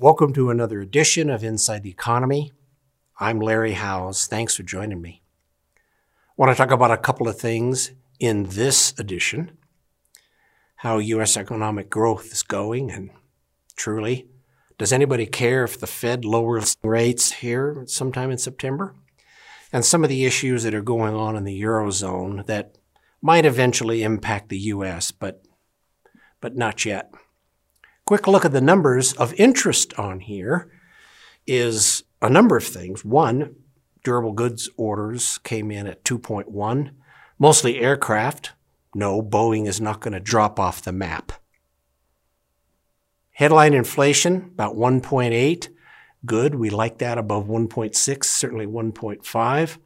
Welcome to another edition of Inside the Economy. I'm Larry Howes. Thanks for joining me. I want to talk about a couple of things in this edition how U.S. economic growth is going, and truly, does anybody care if the Fed lowers rates here sometime in September? And some of the issues that are going on in the Eurozone that might eventually impact the U.S., but, but not yet. Quick look at the numbers of interest on here is a number of things. One, durable goods orders came in at 2.1, mostly aircraft. No, Boeing is not going to drop off the map. Headline inflation, about 1.8. Good. We like that above 1.6, certainly 1.5,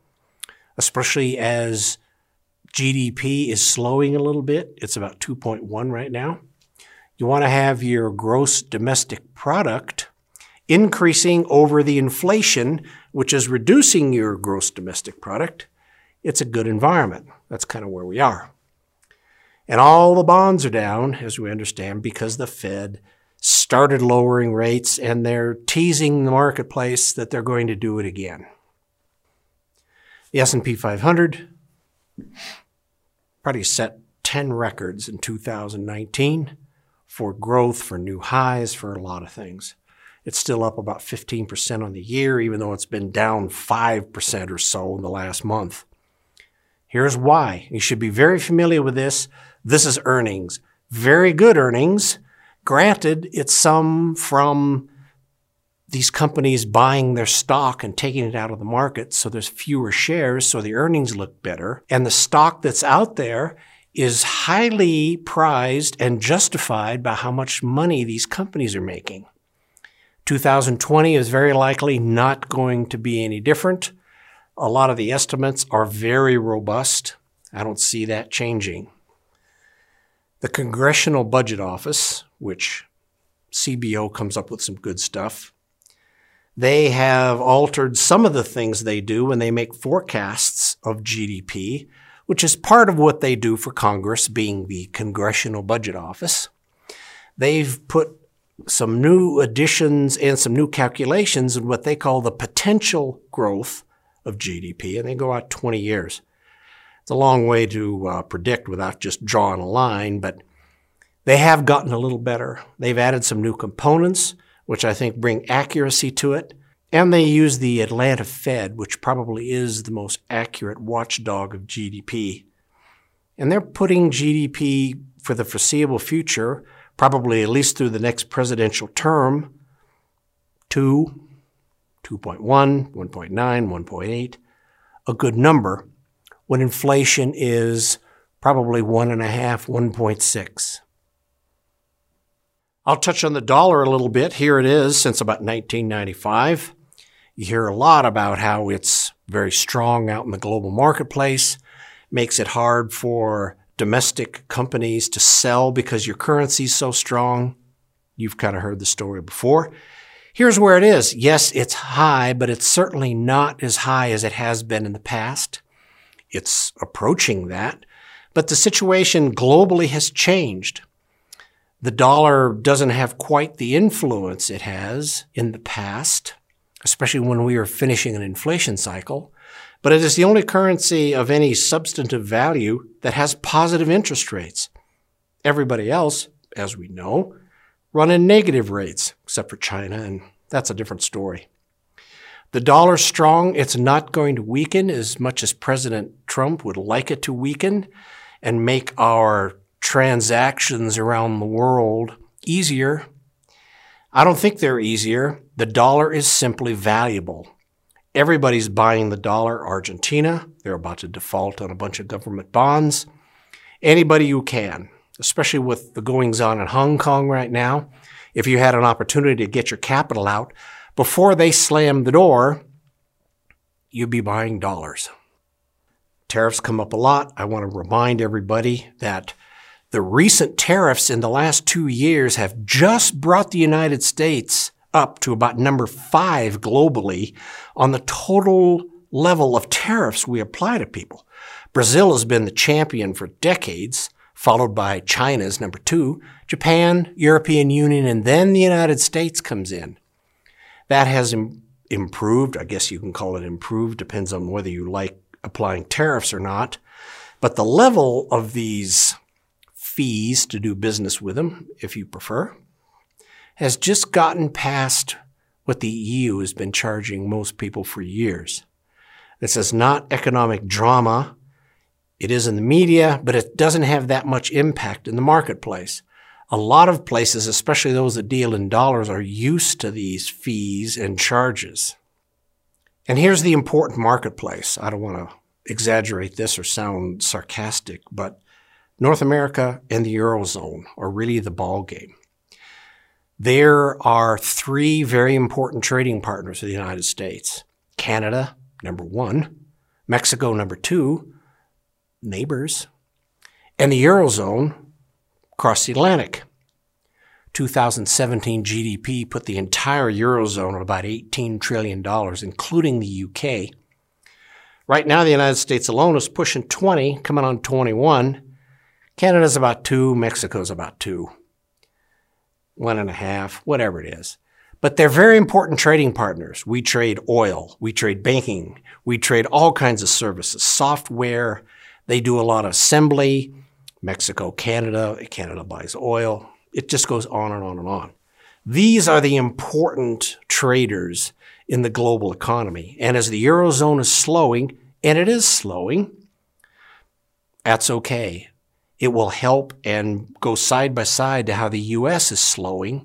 especially as GDP is slowing a little bit. It's about 2.1 right now. You want to have your gross domestic product increasing over the inflation, which is reducing your gross domestic product. It's a good environment. That's kind of where we are. And all the bonds are down, as we understand, because the Fed started lowering rates and they're teasing the marketplace that they're going to do it again. The S&P 500 probably set 10 records in 2019 for growth, for new highs, for a lot of things. It's still up about 15% on the year, even though it's been down 5% or so in the last month. Here's why. You should be very familiar with this. This is earnings. Very good earnings. Granted, it's some from these companies buying their stock and taking it out of the market, so there's fewer shares, so the earnings look better. And the stock that's out there is highly prized and justified by how much money these companies are making. 2020 is very likely not going to be any different. A lot of the estimates are very robust. I don't see that changing. The Congressional Budget Office, which CBO comes up with some good stuff, they have altered some of the things they do when they make forecasts of GDP, which is part of what they do for Congress, being the Congressional Budget Office. They've put some new additions and some new calculations in what they call the potential growth of GDP, and they go out 20 years. It's a long way to uh, predict without just drawing a line, but they have gotten a little better. They've added some new components which I think bring accuracy to it. And they use the Atlanta Fed, which probably is the most accurate watchdog of GDP. And they're putting GDP for the foreseeable future, probably at least through the next presidential term, to 2.1, 1.9, 1.8, a good number, when inflation is probably 1.5, 1.6. I'll touch on the dollar a little bit. Here it is since about 1995. You hear a lot about how it's very strong out in the global marketplace, makes it hard for domestic companies to sell because your currency is so strong. You've kind of heard the story before. Here's where it is. Yes, it's high, but it's certainly not as high as it has been in the past. It's approaching that. But the situation globally has changed the dollar doesn't have quite the influence it has in the past, especially when we are finishing an inflation cycle, but it is the only currency of any substantive value that has positive interest rates. Everybody else, as we know, run in negative rates, except for China, and that's a different story. The dollar's strong. It's not going to weaken as much as President Trump would like it to weaken and make our transactions around the world easier. I don't think they're easier. The dollar is simply valuable. Everybody's buying the dollar. Argentina, they're about to default on a bunch of government bonds. Anybody who can, especially with the goings on in Hong Kong right now, if you had an opportunity to get your capital out before they slam the door, you'd be buying dollars. Tariffs come up a lot. I want to remind everybody that the recent tariffs in the last two years have just brought the United States up to about number five globally on the total level of tariffs we apply to people. Brazil has been the champion for decades, followed by China's number two, Japan, European Union, and then the United States comes in. That has Im- improved. I guess you can call it improved, depends on whether you like applying tariffs or not. But the level of these fees to do business with them, if you prefer, has just gotten past what the EU has been charging most people for years. This is not economic drama. It is in the media, but it doesn't have that much impact in the marketplace. A lot of places, especially those that deal in dollars, are used to these fees and charges. And here's the important marketplace. I don't want to exaggerate this or sound sarcastic, but North America and the Eurozone are really the ball game. There are three very important trading partners of the United States Canada, number one, Mexico, number two, neighbors, and the Eurozone across the Atlantic. 2017 GDP put the entire Eurozone at about $18 trillion, including the UK. Right now, the United States alone is pushing 20, coming on 21. Canada's about two, Mexico's about two, one and a half, whatever it is. But they're very important trading partners. We trade oil, we trade banking, we trade all kinds of services, software. They do a lot of assembly. Mexico, Canada, Canada buys oil. It just goes on and on and on. These are the important traders in the global economy. And as the Eurozone is slowing, and it is slowing, that's okay. It will help and go side by side to how the U.S. is slowing,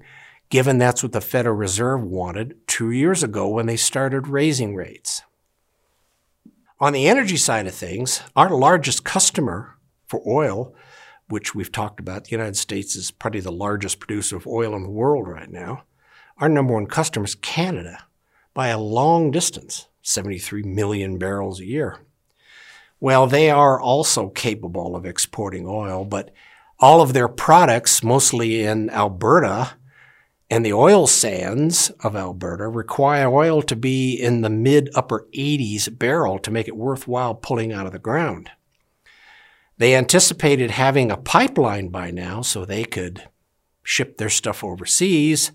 given that's what the Federal Reserve wanted two years ago when they started raising rates. On the energy side of things, our largest customer for oil, which we've talked about, the United States is probably the largest producer of oil in the world right now. Our number one customer is Canada by a long distance, 73 million barrels a year. Well, they are also capable of exporting oil, but all of their products, mostly in Alberta and the oil sands of Alberta, require oil to be in the mid upper 80s barrel to make it worthwhile pulling out of the ground. They anticipated having a pipeline by now so they could ship their stuff overseas,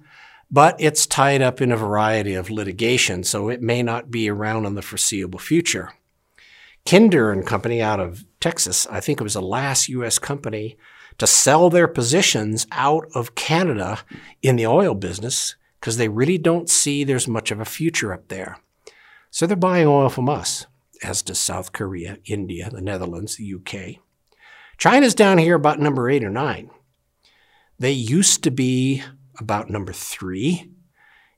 but it's tied up in a variety of litigation, so it may not be around in the foreseeable future. Kinder and Company out of Texas, I think it was the last U.S. company to sell their positions out of Canada in the oil business because they really don't see there's much of a future up there. So they're buying oil from us, as does South Korea, India, the Netherlands, the UK. China's down here about number eight or nine. They used to be about number three.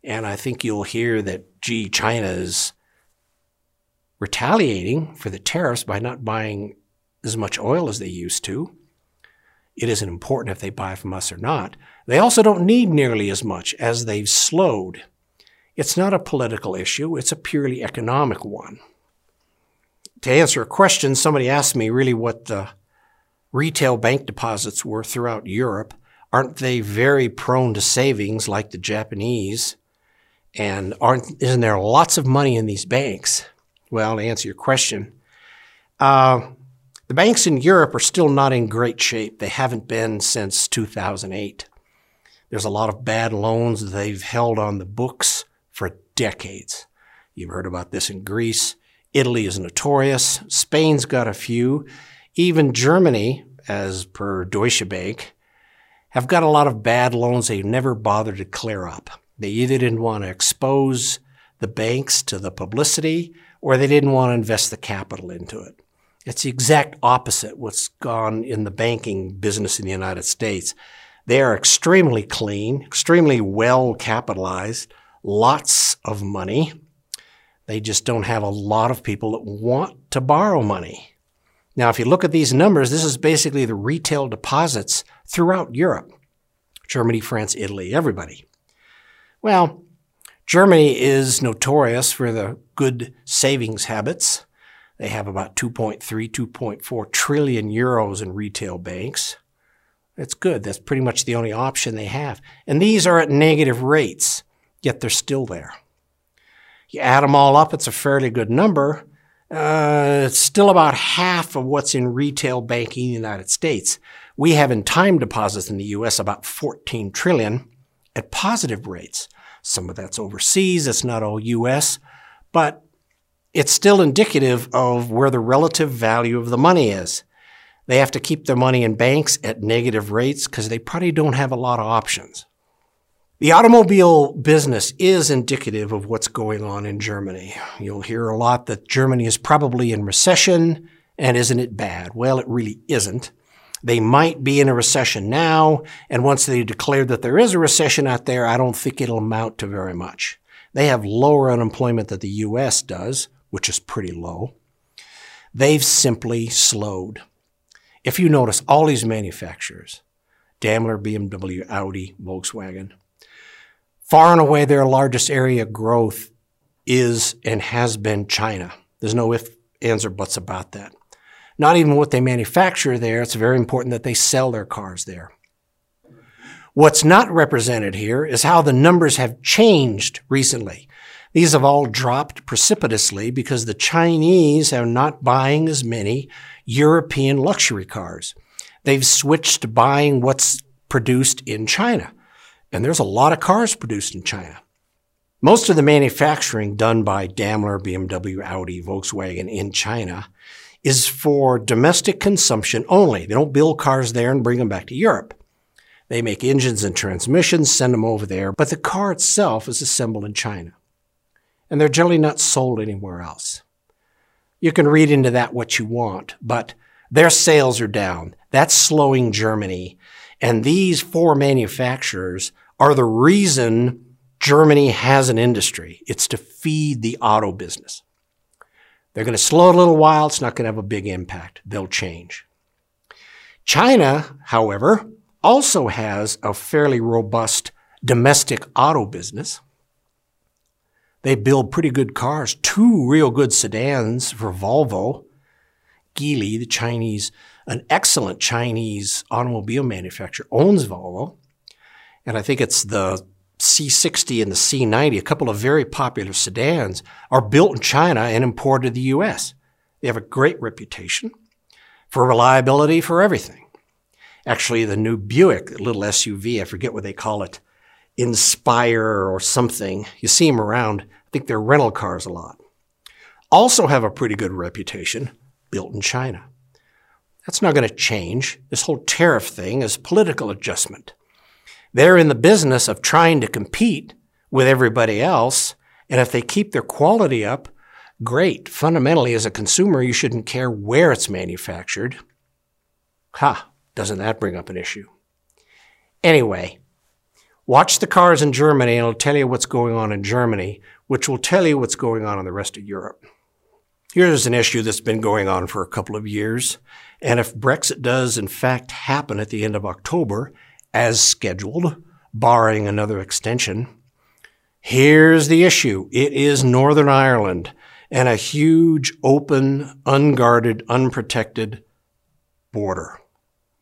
And I think you'll hear that, gee, China is retaliating for the tariffs by not buying as much oil as they used to. It isn't important if they buy from us or not. They also don't need nearly as much as they've slowed. It's not a political issue, it's a purely economic one. To answer a question, somebody asked me really what the retail bank deposits were throughout Europe. Aren't they very prone to savings like the Japanese? And aren't, isn't there lots of money in these banks? Well, to answer your question, uh, the banks in Europe are still not in great shape. They haven't been since 2008. There's a lot of bad loans they've held on the books for decades. You've heard about this in Greece. Italy is notorious. Spain's got a few. Even Germany, as per Deutsche Bank, have got a lot of bad loans they've never bothered to clear up. They either didn't want to expose the banks to the publicity or they didn't want to invest the capital into it. It's the exact opposite what's gone in the banking business in the United States. They are extremely clean, extremely well capitalized, lots of money. They just don't have a lot of people that want to borrow money. Now, if you look at these numbers, this is basically the retail deposits throughout Europe Germany, France, Italy, everybody. Well, Germany is notorious for the good savings habits. They have about 2.3, 2.4 trillion euros in retail banks. That's good. That's pretty much the only option they have. And these are at negative rates, yet they're still there. You add them all up, it's a fairly good number. Uh, it's still about half of what's in retail banking in the United States. We have in time deposits in the U.S. about 14 trillion at positive rates. Some of that's overseas, it's not all US, but it's still indicative of where the relative value of the money is. They have to keep their money in banks at negative rates because they probably don't have a lot of options. The automobile business is indicative of what's going on in Germany. You'll hear a lot that Germany is probably in recession, and isn't it bad? Well, it really isn't. They might be in a recession now, and once they declare that there is a recession out there, I don't think it'll amount to very much. They have lower unemployment than the US does, which is pretty low. They've simply slowed. If you notice, all these manufacturers, Daimler, BMW, Audi, Volkswagen, far and away their largest area of growth is and has been China. There's no ifs, ands, or buts about that. Not even what they manufacture there, it's very important that they sell their cars there. What's not represented here is how the numbers have changed recently. These have all dropped precipitously because the Chinese are not buying as many European luxury cars. They've switched to buying what's produced in China. And there's a lot of cars produced in China. Most of the manufacturing done by Daimler, BMW, Audi, Volkswagen in China is for domestic consumption only. They don't build cars there and bring them back to Europe. They make engines and transmissions, send them over there, but the car itself is assembled in China. And they're generally not sold anywhere else. You can read into that what you want, but their sales are down. That's slowing Germany. And these four manufacturers are the reason Germany has an industry. It's to feed the auto business. They're going to slow a little while. It's not going to have a big impact. They'll change. China, however, also has a fairly robust domestic auto business. They build pretty good cars, two real good sedans for Volvo. Geely, the Chinese, an excellent Chinese automobile manufacturer, owns Volvo. And I think it's the C60 and the C90, a couple of very popular sedans, are built in China and imported to the US. They have a great reputation for reliability for everything. Actually, the new Buick, little SUV, I forget what they call it, Inspire or something, you see them around. I think they're rental cars a lot. Also have a pretty good reputation, built in China. That's not going to change. This whole tariff thing is political adjustment. They're in the business of trying to compete with everybody else. And if they keep their quality up, great. Fundamentally, as a consumer, you shouldn't care where it's manufactured. Ha, doesn't that bring up an issue? Anyway, watch the cars in Germany and it'll tell you what's going on in Germany, which will tell you what's going on in the rest of Europe. Here's an issue that's been going on for a couple of years. And if Brexit does in fact happen at the end of October, as scheduled, barring another extension. Here's the issue. It is Northern Ireland and a huge, open, unguarded, unprotected border.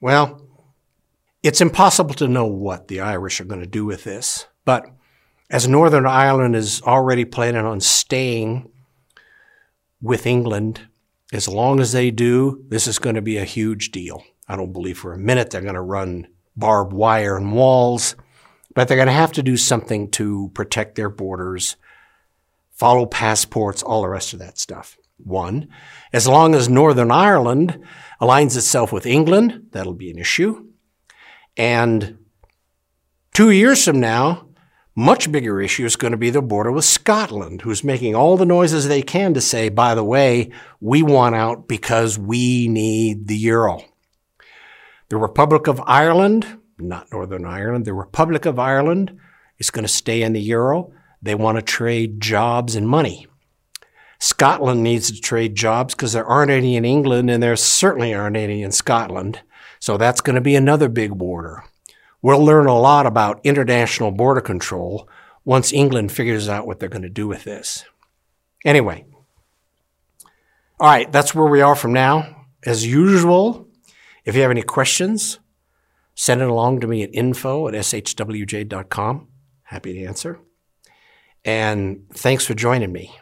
Well, it's impossible to know what the Irish are going to do with this, but as Northern Ireland is already planning on staying with England, as long as they do, this is going to be a huge deal. I don't believe for a minute they're going to run barbed wire and walls, but they're going to have to do something to protect their borders, follow passports, all the rest of that stuff. One, as long as Northern Ireland aligns itself with England, that'll be an issue. And two years from now, much bigger issue is going to be the border with Scotland, who's making all the noises they can to say, by the way, we want out because we need the euro. The Republic of Ireland, not Northern Ireland, the Republic of Ireland is going to stay in the euro. They want to trade jobs and money. Scotland needs to trade jobs because there aren't any in England and there certainly aren't any in Scotland. So that's going to be another big border. We'll learn a lot about international border control once England figures out what they're going to do with this. Anyway, all right, that's where we are from now. As usual, if you have any questions, send it along to me at info at shwj.com. Happy to answer. And thanks for joining me.